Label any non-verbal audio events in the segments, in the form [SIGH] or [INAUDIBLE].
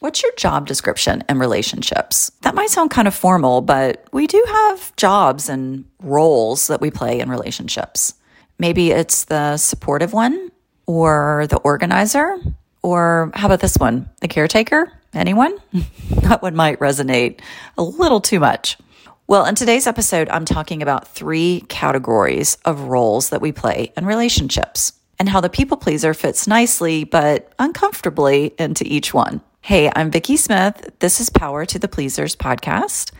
What's your job description in relationships? That might sound kind of formal, but we do have jobs and roles that we play in relationships. Maybe it's the supportive one or the organizer, or how about this one, the caretaker? Anyone? [LAUGHS] that one might resonate a little too much. Well, in today's episode, I'm talking about three categories of roles that we play in relationships and how the people pleaser fits nicely but uncomfortably into each one. Hey, I'm Vicki Smith. This is Power to the Pleasers podcast.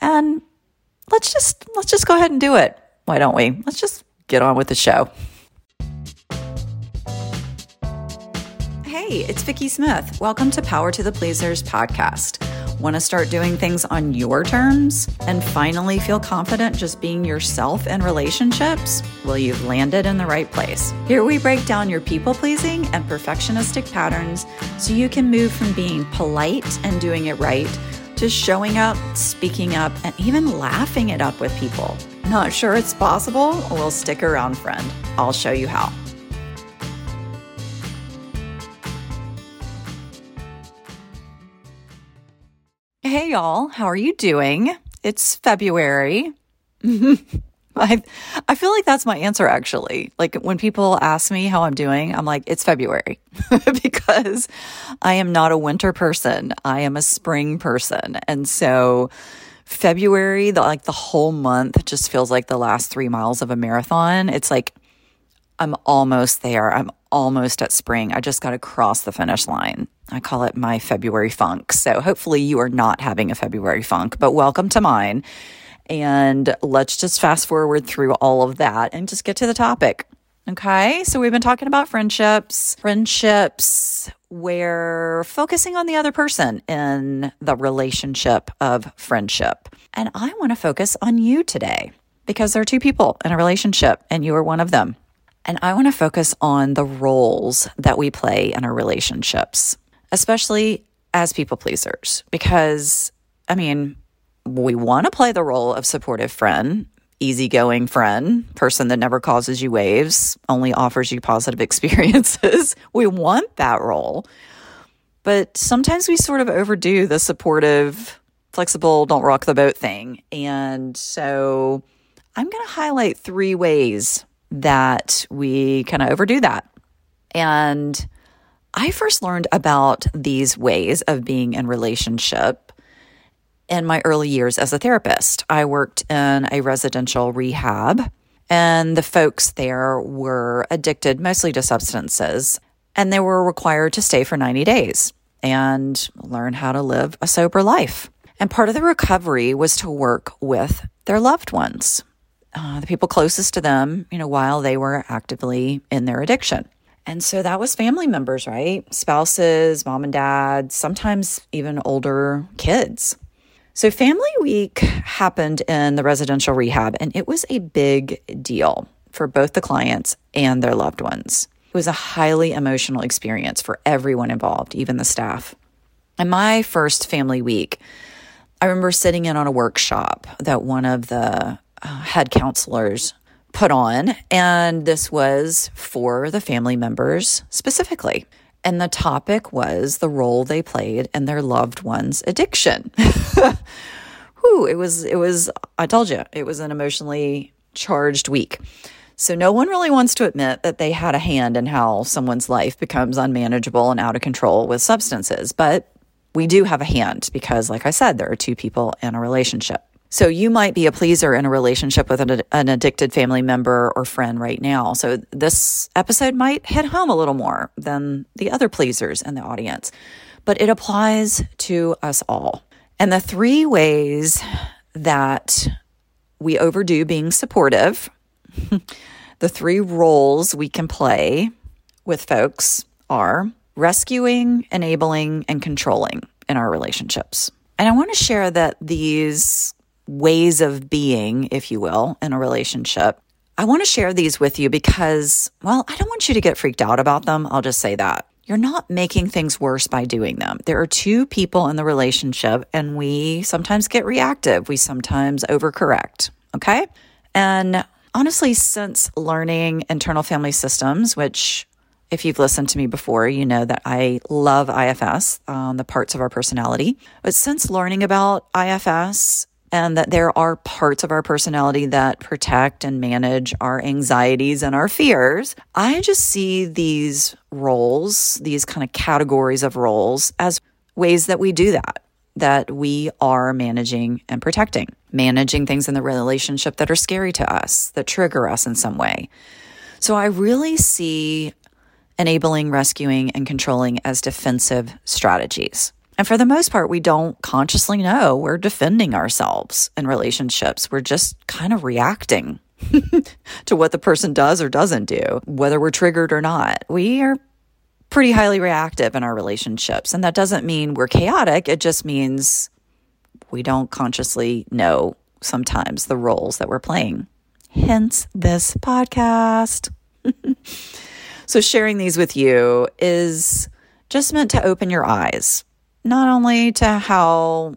And let's just let's just go ahead and do it. Why don't we? Let's just get on with the show. Hey, it's Vicki Smith. Welcome to Power to the Pleasers podcast. Want to start doing things on your terms and finally feel confident just being yourself in relationships? Well, you've landed in the right place. Here we break down your people pleasing and perfectionistic patterns so you can move from being polite and doing it right to showing up, speaking up, and even laughing it up with people. Not sure it's possible? Well, stick around, friend. I'll show you how. Hey, y'all. How are you doing? It's February. [LAUGHS] I, I feel like that's my answer actually. Like when people ask me how I'm doing, I'm like, it's February [LAUGHS] because I am not a winter person. I am a spring person. And so February, the, like the whole month just feels like the last three miles of a marathon. It's like I'm almost there. I'm almost at spring. I just got to cross the finish line. I call it my February funk. So hopefully you are not having a February funk, but welcome to mine. And let's just fast forward through all of that and just get to the topic. Okay. So we've been talking about friendships, friendships where focusing on the other person in the relationship of friendship. And I want to focus on you today because there are two people in a relationship and you are one of them. And I want to focus on the roles that we play in our relationships especially as people pleasers, because I mean, we want to play the role of supportive friend, easygoing friend, person that never causes you waves, only offers you positive [LAUGHS] experiences. we want that role. But sometimes we sort of overdo the supportive, flexible, don't rock the boat thing. And so I'm going to highlight three ways that we kind of overdo that. And I first learned about these ways of being in relationship in my early years as a therapist. I worked in a residential rehab, and the folks there were addicted mostly to substances, and they were required to stay for 90 days and learn how to live a sober life. And part of the recovery was to work with their loved ones, uh, the people closest to them, you know, while they were actively in their addiction. And so that was family members, right? Spouses, mom and dad, sometimes even older kids. So, Family Week happened in the residential rehab, and it was a big deal for both the clients and their loved ones. It was a highly emotional experience for everyone involved, even the staff. And my first Family Week, I remember sitting in on a workshop that one of the uh, head counselors put on, and this was for the family members specifically. And the topic was the role they played in their loved one's addiction. [LAUGHS] Whew, it was, it was, I told you, it was an emotionally charged week. So no one really wants to admit that they had a hand in how someone's life becomes unmanageable and out of control with substances. But we do have a hand because, like I said, there are two people in a relationship. So you might be a pleaser in a relationship with an, an, addicted family member or friend right now. So this episode might hit home a little more than the other pleasers in the audience, but it applies to us all. And the three ways that we overdo being supportive, [LAUGHS] the three roles we can play with folks are rescuing, enabling, and controlling in our relationships. And I want to share that these ways of being, if you will, in a relationship. I want to share these with you because, well, I don't want you to get freaked out about them. I'll just say that. You're not making things worse by doing them. There are two people in the relationship, and we sometimes get reactive. We sometimes overcorrect. Okay. And honestly, since learning internal family systems, which if you've listened to me before, you know that I love IFS, um, the parts of our personality. But since learning about IFS and that there are parts of our personality that protect and manage our anxieties and our fears, I just see these roles, these kind of categories of roles, as ways that we do that, that we are managing and protecting, managing things in the relationship that are scary to us, that trigger us in some way. So I really see enabling, rescuing, and controlling as defensive strategies. And for the most part, we don't consciously know we're defending ourselves in relationships. We're just kind of reacting [LAUGHS] to what the person does or doesn't do, whether we're triggered or not. We are pretty highly reactive in our relationships. And that doesn't mean we're chaotic, it just means we don't consciously know sometimes the roles that we're playing. Hence this podcast. [LAUGHS] So, sharing these with you is just meant to open your eyes, not only to how,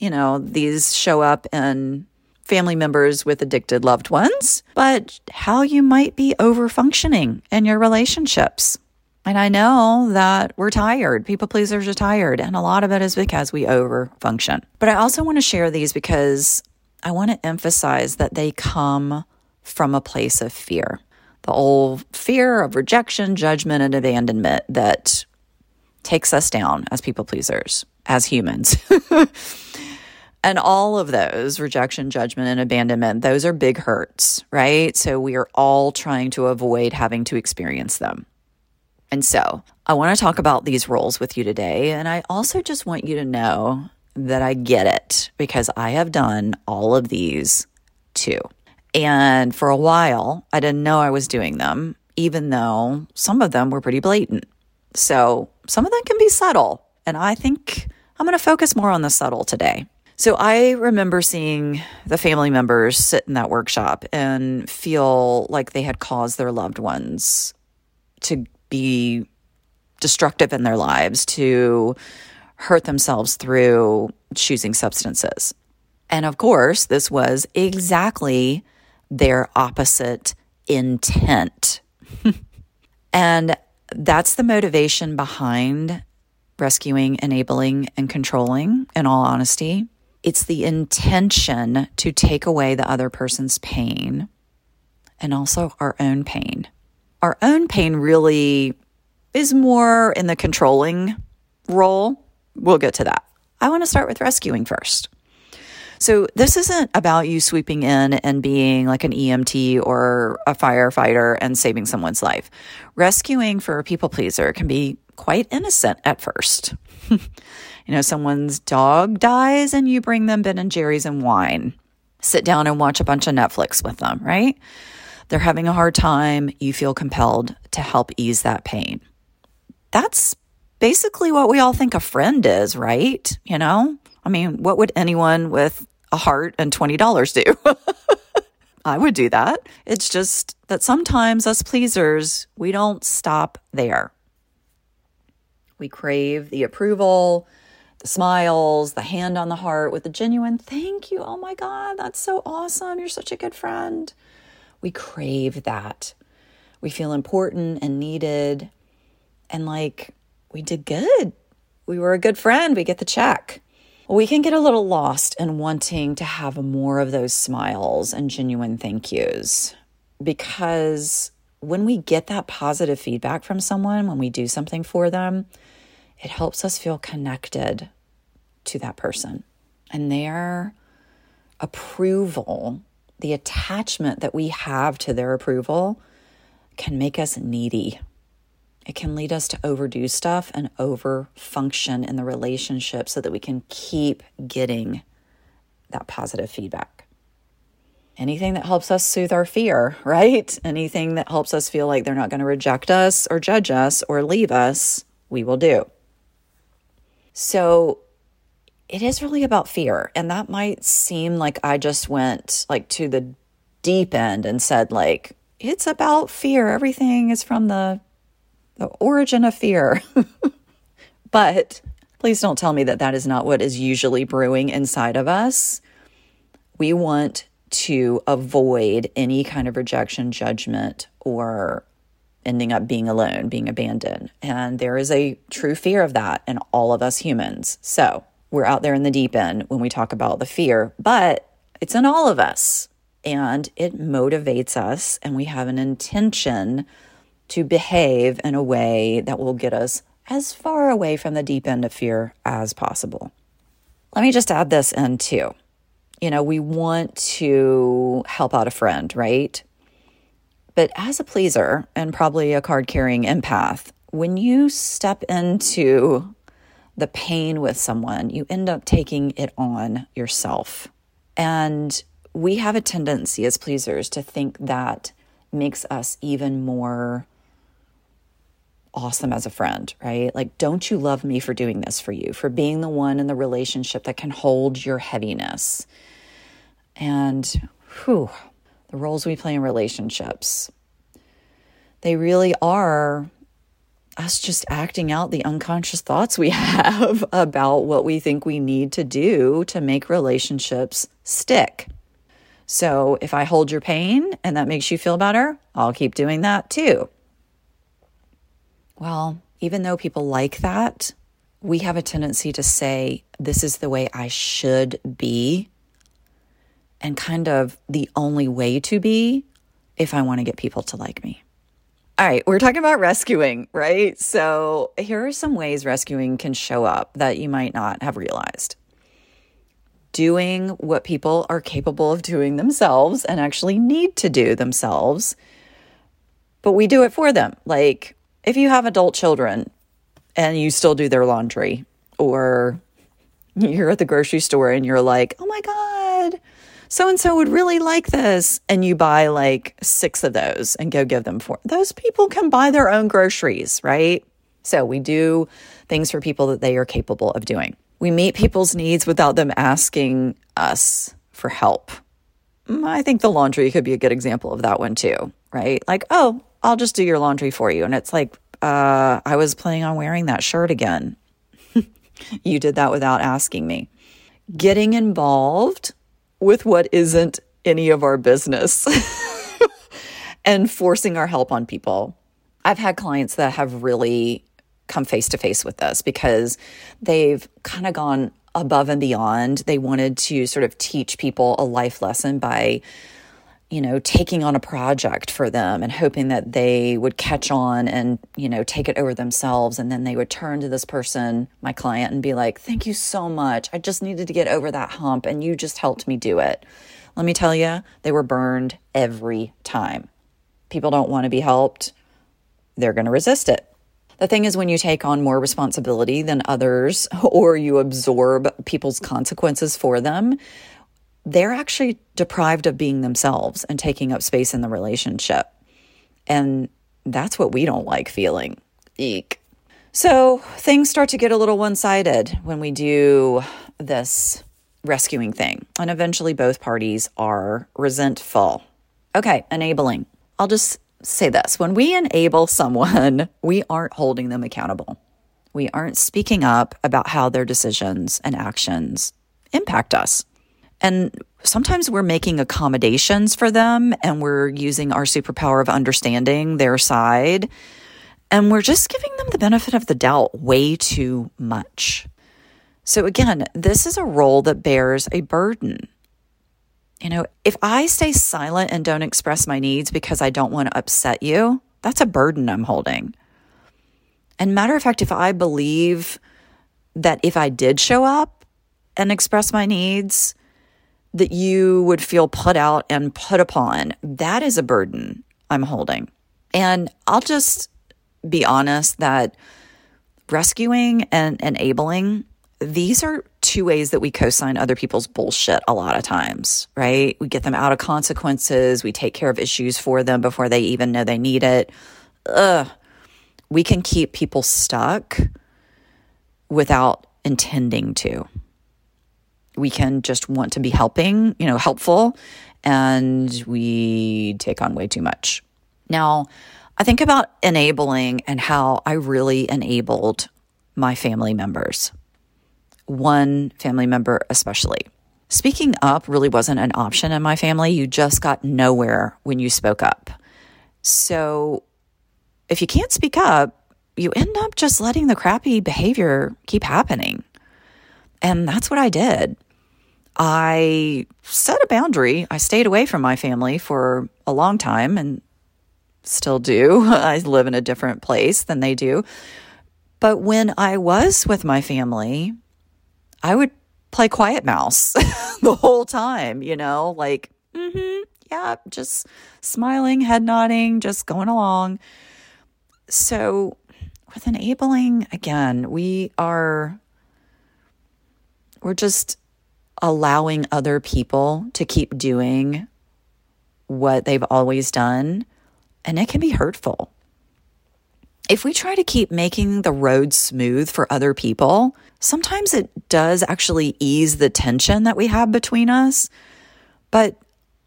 you know, these show up in family members with addicted loved ones, but how you might be over functioning in your relationships. And I know that we're tired. People pleasers are tired. And a lot of it is because we over function. But I also want to share these because I want to emphasize that they come from a place of fear the old fear of rejection, judgment, and abandonment that takes us down as people pleasers, as humans. [LAUGHS] and all of those rejection, judgment, and abandonment, those are big hurts, right? So we are all trying to avoid having to experience them. And so I want to talk about these roles with you today. And I also just want you to know that I get it because I have done all of these too. And for a while, I didn't know I was doing them, even though some of them were pretty blatant. So some of them can be subtle. And I think I'm going to focus more on the subtle today. So I remember seeing the family members sit in that workshop and feel like they had caused their loved ones to be destructive in their lives, to hurt themselves through choosing substances. And of course, this was exactly their opposite intent. [LAUGHS] and that's the motivation behind rescuing, enabling, and controlling, in all honesty. It's the intention to take away the other person's pain and also our own pain. Our own pain really is more in the controlling role. We'll get to that. I want to start with rescuing first. So, this isn't about you sweeping in and being like an EMT or a firefighter and saving someone's life. Rescuing for a people pleaser can be quite innocent at first. [LAUGHS] you know, someone's dog dies and you bring them Ben and Jerry's and wine. Sit down and watch a bunch of Netflix with them, right? They're having a hard time. You feel compelled to help ease that pain. That's basically what we all think a friend is, right? You know? I mean, what would anyone with a heart and $20 do. [LAUGHS] I would do that. It's just that sometimes us pleasers, we don't stop there. We crave the approval, the smiles, the hand on the heart with the genuine thank you. Oh my God, that's so awesome. You're such a good friend. We crave that. We feel important and needed and like we did good. We were a good friend. We get the check we can get a little lost in wanting to have more of those smiles and genuine thank yous. Because when we get that positive feedback from someone, when we do something for them, it helps us feel connected to that person. And their approval, the attachment that we have to their approval can make us needy it can lead us to overdo stuff and over function in the relationship so that we can keep getting that positive feedback. Anything that helps us soothe our fear, right? Anything that helps us feel like they're not going to reject us or judge us or leave us, we will do. So it is really about fear. And that might seem like I just went like to the deep end and said, like, it's about fear. Everything is from the the origin of fear. [LAUGHS] but please don't tell me that that is not what is usually brewing inside of us. We want to avoid any kind of rejection, judgment, or ending up being alone, being abandoned. And there is a true fear of that in all of us humans. So we're out there in the deep end when we talk about the fear, but it's in all of us and it motivates us, and we have an intention to behave in a way that will get us as far away from the deep end of fear as possible. Let me just add this in too. You know, we want to help out a friend, right? But as a pleaser and probably a card carrying empath, when you step into the pain with someone, you end up taking it on yourself. And we have a tendency as pleasers to think that makes us even more awesome as a friend, right? Like, don't you love me for doing this for you, for being the one in the relationship that can hold your heaviness? And whew, the roles we play in relationships. They really are us just acting out the unconscious thoughts we [LAUGHS] have about what we think we need to do to make relationships stick. So if I hold your pain and that makes you feel better, I'll keep doing that too. Well, even though people like that, we have a tendency to say, This is the way I should be and kind of the only way to be if I want to get people to like me. All right, we're talking about rescuing, right? So, here are some ways rescuing can show up that you might not have realized. Doing what people are capable of doing themselves and actually need to do themselves, but we do it for them. Like, if you have adult children and you still do their laundry, or you're at the grocery store and you're like, oh my God, so and so would really like this. And you buy like six of those and go give them for those people can buy their own groceries, right? So we do things for people that they are capable of doing. We meet people's needs without them asking us for help. Mm, I think the laundry could be a good example of that one too, right? Like, oh, I'll just do your laundry for you. And it's like, uh, I was planning on wearing that shirt again. [LAUGHS] you did that without asking me. Getting involved with what isn't any of our business [LAUGHS] and forcing our help on people. I've had clients that have really come face to face with this because they've kind of gone above and beyond. They wanted to sort of teach people a life lesson by you know, taking on a project for them and hoping that they would catch on and, you know, take it over themselves. And then they would turn to this person, my client, and be like, Thank you so much. I just needed to get over that hump and you just helped me do it. Let me tell you, they were burned every time. People don't want to be helped, they're going to resist it. The thing is, when you take on more responsibility than others [LAUGHS] or you absorb people's consequences for them, they're actually deprived of being themselves and taking up space in the relationship. And that's what we don't like feeling. Eek. So things start to get a little one sided when we do this rescuing thing. And eventually both parties are resentful. Okay, enabling. I'll just say this when we enable someone, [LAUGHS] we aren't holding them accountable. We aren't speaking up about how their decisions and actions impact us. And sometimes we're making accommodations for them and we're using our superpower of understanding their side. And we're just giving them the benefit of the doubt way too much. So, again, this is a role that bears a burden. You know, if I stay silent and don't express my needs because I don't want to upset you, that's a burden I'm holding. And matter of fact, if I believe that if I did show up and express my needs, that you would feel put out and put upon, that is a burden I'm holding. And I'll just be honest that rescuing and enabling, these are two ways that we co sign other people's bullshit a lot of times, right? We get them out of consequences, we take care of issues for them before they even know they need it. Ugh. We can keep people stuck without intending to we can just want to be helping, you know, helpful, and we take on way too much. Now, I think about enabling and how I really enabled my family members, one family member especially. Speaking up really wasn't an option in my family. You just got nowhere when you spoke up. So if you can't speak up, you end up just letting the crappy behavior keep happening. And that's what I did. I set a boundary. I stayed away from my family for a long time and still do. [LAUGHS] I live in a different place than they do. But when I was with my family, I would play quiet mouse [LAUGHS] the whole time, you know, like, mm-hmm, yeah, just smiling, head nodding, just going along. So, with enabling, again, we are, we're just allowing other people to keep doing what they've always done, and it can be hurtful. If we try to keep making the road smooth for other people, sometimes it does actually ease the tension that we have between us, but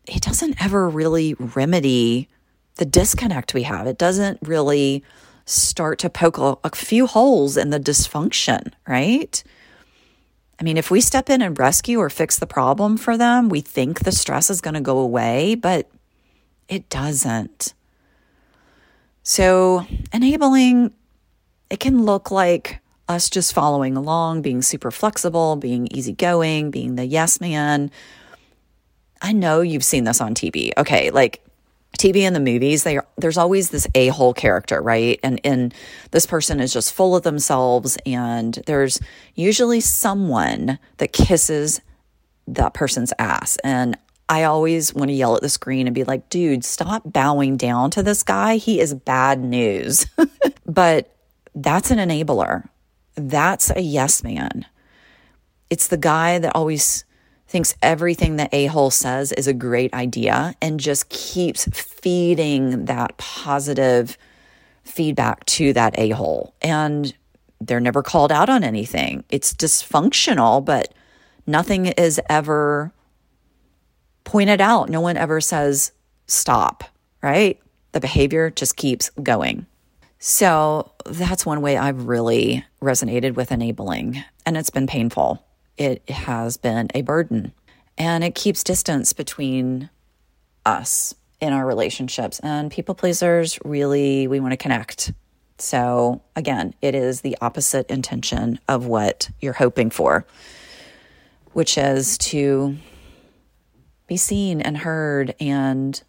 it doesn't ever really remedy the disconnect we have. It doesn't really start to poke a, a few holes in the dysfunction, right? I mean, if we step in and rescue or fix the problem for them, we think the stress is going to go away, but it doesn't. So, enabling, it can look like us just following along, being super flexible, being easygoing, being the yes man. I know you've seen this on TV. Okay, like TV and the movies, they there's always this a hole character, right? And and this person is just full of themselves, and there's usually someone that kisses that person's ass. And I always want to yell at the screen and be like, dude, stop bowing down to this guy. He is bad news. [LAUGHS] but that's an enabler. That's a yes man. It's the guy that always thinks everything that a hole says is a great idea and just keeps feeding that positive feedback to that a hole. And they're never called out on anything. It's dysfunctional, but nothing is ever pointed out. No one ever says stop, right? The behavior just keeps going. So that's one way I've really resonated with enabling, and it's been painful it has been a burden and it keeps distance between us in our relationships. And people pleasers really, we want to connect. So, again, it is the opposite intention of what you're hoping for, which is to be seen and heard and,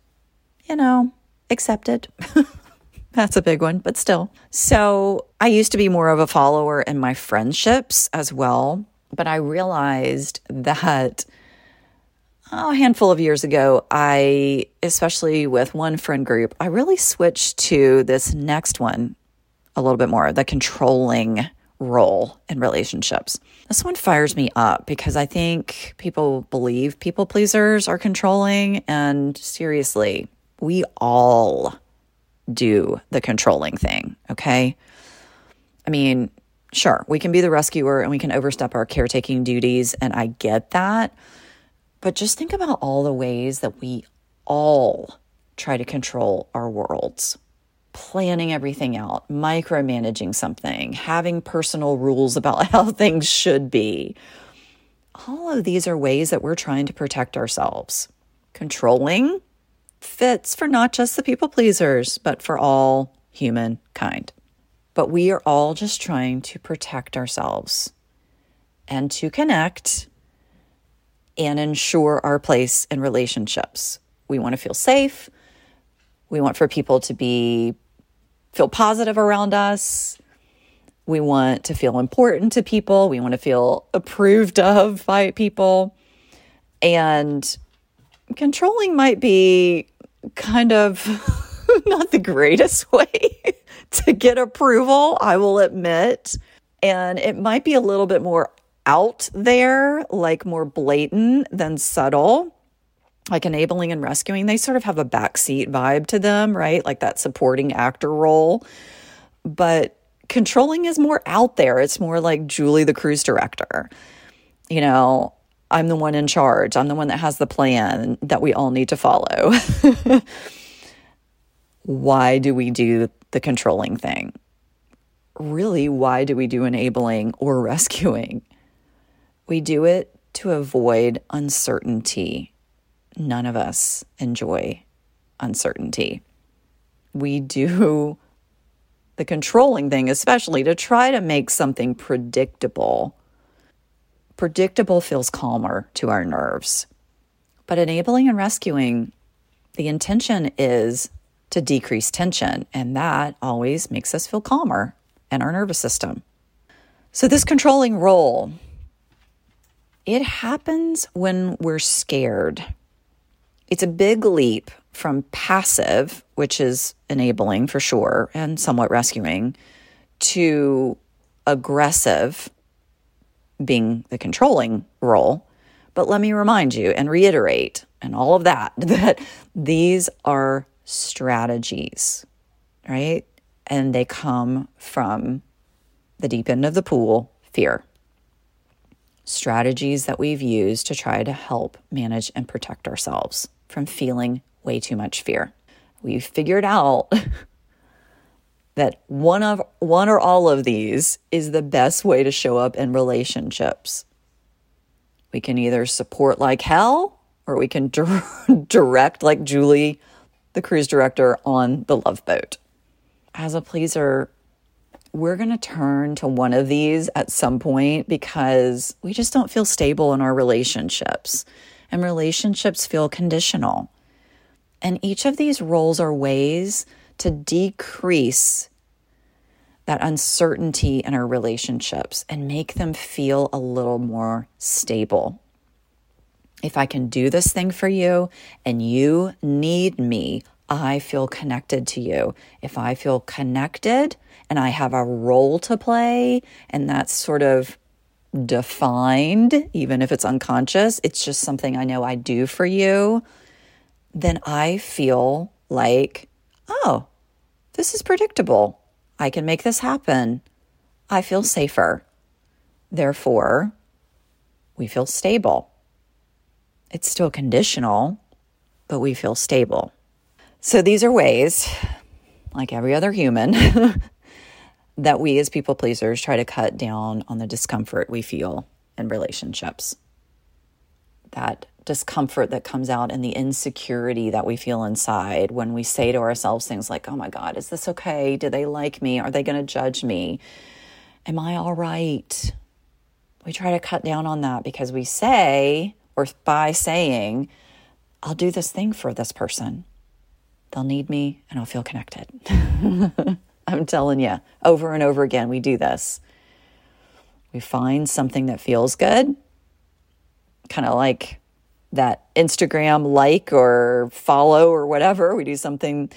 you know, accepted. [LAUGHS] That's a big one, but still. So, I used to be more of a follower in my friendships as well. But I realized that oh, a handful of years ago, I, especially with one friend group, I really switched to this next one a little bit more the controlling role in relationships. This one fires me up because I think people believe people pleasers are controlling. And seriously, we all do the controlling thing, okay? I mean, sure, we can be the rescuer and we can overstep our caretaking duties, and I get that. But just think about all the ways that we all try to control our worlds. Planning everything out, micromanaging something, having personal rules about [LAUGHS] how things should be. All of these are ways that we're trying to protect ourselves. Controlling fits for not just the people pleasers, but for all humankind. But we are all just trying to protect ourselves and to connect and ensure our place in relationships. We want to feel safe. We want for people to be feel positive around us. We want to feel important to people. We want to feel approved of by people. And controlling might be kind of [LAUGHS] not the greatest [LAUGHS] way [LAUGHS] to get approval, I will admit. And it might be a little bit more out there, like more blatant than subtle. Like enabling and rescuing, they sort of have a backseat vibe to them, right? Like that supporting actor role. But controlling is more out there. It's more like Julie, the cruise director. You know, I'm the one in charge. I'm the one that has the plan that we all need to follow. [LAUGHS] why do we do the controlling thing? Really, why do we do enabling or [LAUGHS] rescuing? We do it to avoid uncertainty. None of us enjoy uncertainty. We do the controlling thing, especially to try to make something predictable. Predictable feels calmer to our nerves. But enabling and rescuing, the intention is to decrease tension, and that always makes us feel calmer and our nervous system. So, this controlling role, it happens when we're scared. It's a big leap from passive, which is enabling for sure and somewhat rescuing, to aggressive, being the controlling role. But let me remind you and reiterate, and all of that, [LAUGHS] that these are strategies, right? And they come from the deep end of the pool fear. Strategies that we've used to try to help manage and protect ourselves from feeling way too much fear. We've figured out [LAUGHS] that one of one or all of these is the best way to show up in relationships. We can either support like hell or we can [LAUGHS] direct like Julie, the cruise director on the love boat. As a pleaser, we're going to turn to one of these at some point because we just don't feel stable in our relationships. And relationships feel conditional. And each of these roles are ways to decrease that uncertainty in our relationships and make them feel a little more stable. If I can do this thing for you and you need me, I feel connected to you. If I feel connected and I have a role to play, and that's sort of defined, even if it's unconscious, it's just something I know I do for you then I feel like, oh, this is predictable. I can make this happen. I feel safer. Therefore, we feel stable. It's still conditional, but we feel stable. So these are ways, like every other human, [LAUGHS] that we as people pleasers try to cut down on the discomfort we feel in relationships. That discomfort that comes out and the insecurity that we feel inside when we say to ourselves things like, oh my God, is this okay? Do they like me? Are they going to judge me? Am I all right? We try to cut down on that because we say, or by saying, I'll do this thing for this person. They'll need me and I'll feel connected. [LAUGHS] I'm telling you, over and over again, we do this. We find something that feels good, kind of like that Instagram like or follow or whatever. We do something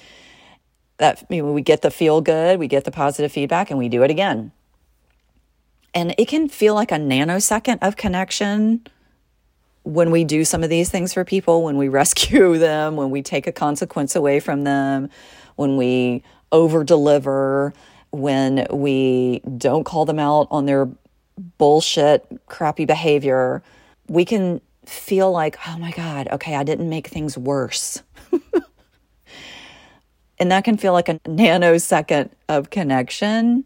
that you know, we get the feel good, we get the positive feedback, and we do it again. And it can feel like a nanosecond of connection when we do some of these things for people, when we [LAUGHS] rescue them, when we take a consequence away from them, when we over deliver, when we don't call them out on their bullshit, crappy behavior. We can feel like, oh my God, okay, I didn't make things worse. [LAUGHS] and that can feel like a nanosecond of connection,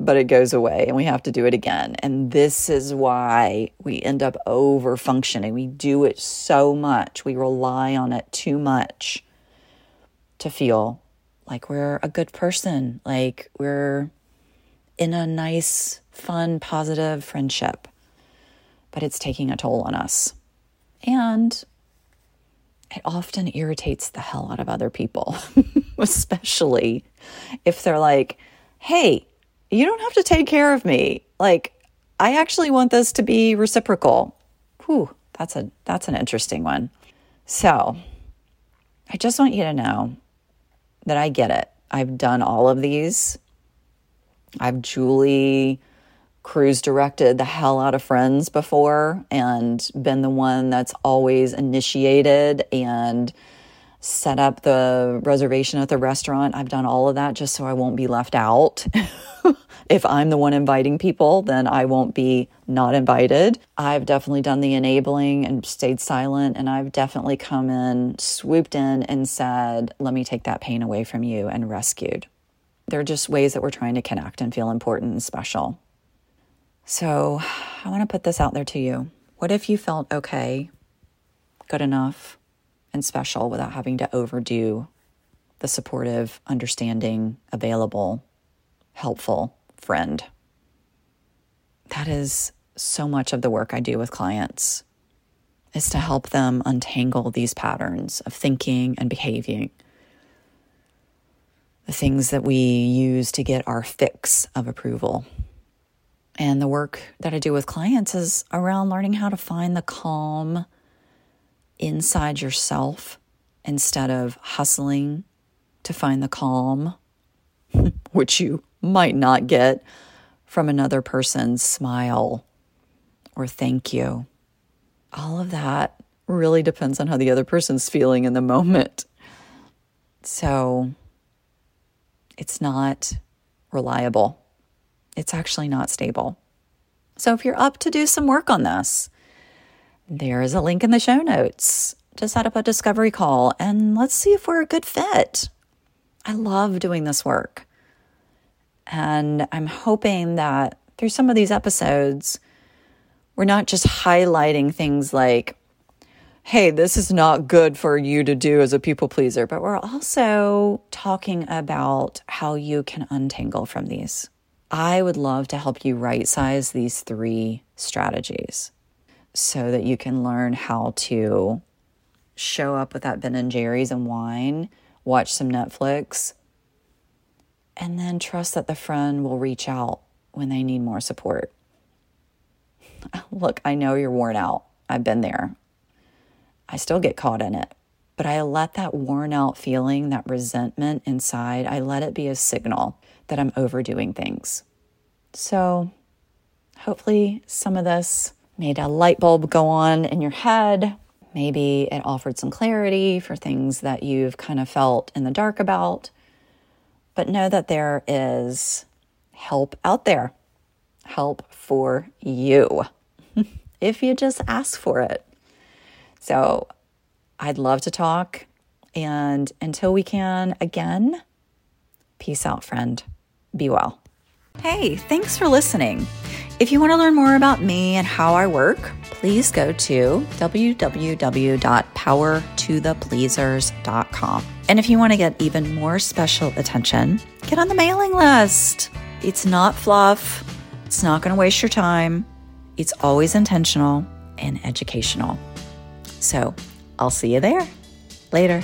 but it goes away and we have to do it again. And this is why we end up over functioning. We do it so much, we rely on it too much to feel like we're a good person, like we're in a nice, fun, positive friendship but it's taking a toll on us. And it often irritates the hell out of other people, [LAUGHS] especially if they're like, hey, you don't have to take care of me. Like, I actually want this to be reciprocal. Whew, that's a that's an interesting one. So I just want you to know that I get it. I've done all of these. I've Julie cruise directed the hell out of friends before and been the one that's always initiated and set up the reservation at the restaurant. I've done all of that just so I won't be left out. [LAUGHS] if I'm the one inviting people, then I won't be not invited. I've definitely done the enabling and stayed silent. And I've definitely come in, swooped in, and said, let me take that pain away from you and rescued. They're just ways that we're trying to connect and feel important and special. So I want to put this out there to you. What if you felt okay, good enough, and special without having to overdo the supportive, understanding, available helpful friend. That is so much of the work I do with clients is to help them untangle these patterns of thinking and behaving. The things that we use to get our fix of approval. And the work that I do with clients is around learning how to find the calm inside yourself instead of hustling to find the calm, [LAUGHS] which you might not get from another person's smile or thank you. All of that really depends on how the other person's feeling in the moment. So it's not reliable. It's actually not stable. So if you're up to do some work on this, there is a link in the show notes to set up a discovery call and let's see if we're a good fit. I love doing this work. And I'm hoping that through some of these episodes, we're not just highlighting things like, hey, this is not good for you to do as a people pleaser, but we're also talking about how you can untangle from these. I would love to help you right size these three strategies so that you can learn how to show up with that Ben and Jerry's and wine, watch some Netflix, and then trust that the friend will reach out when they need more support. [LAUGHS] Look, I know you're worn out. I've been there. I still get caught in it. But I let that worn out feeling, that resentment inside, I let it be a signal that I'm overdoing things. So hopefully, some of this made a light bulb go on in your head. Maybe it offered some clarity for things that you've kind of felt in the dark about. But know that there is help out there, help for you, [LAUGHS] if you just ask for it. So I'd love to talk. And until we can again, peace out, friend. Be well. Hey, thanks for listening. If you want to learn more about me and how I work, please go to www.powertothepleasers.com. And if you want to get even more special attention, get on the mailing list. It's not fluff, it's not going to waste your time. It's always intentional and educational. So I'll see you there. Later.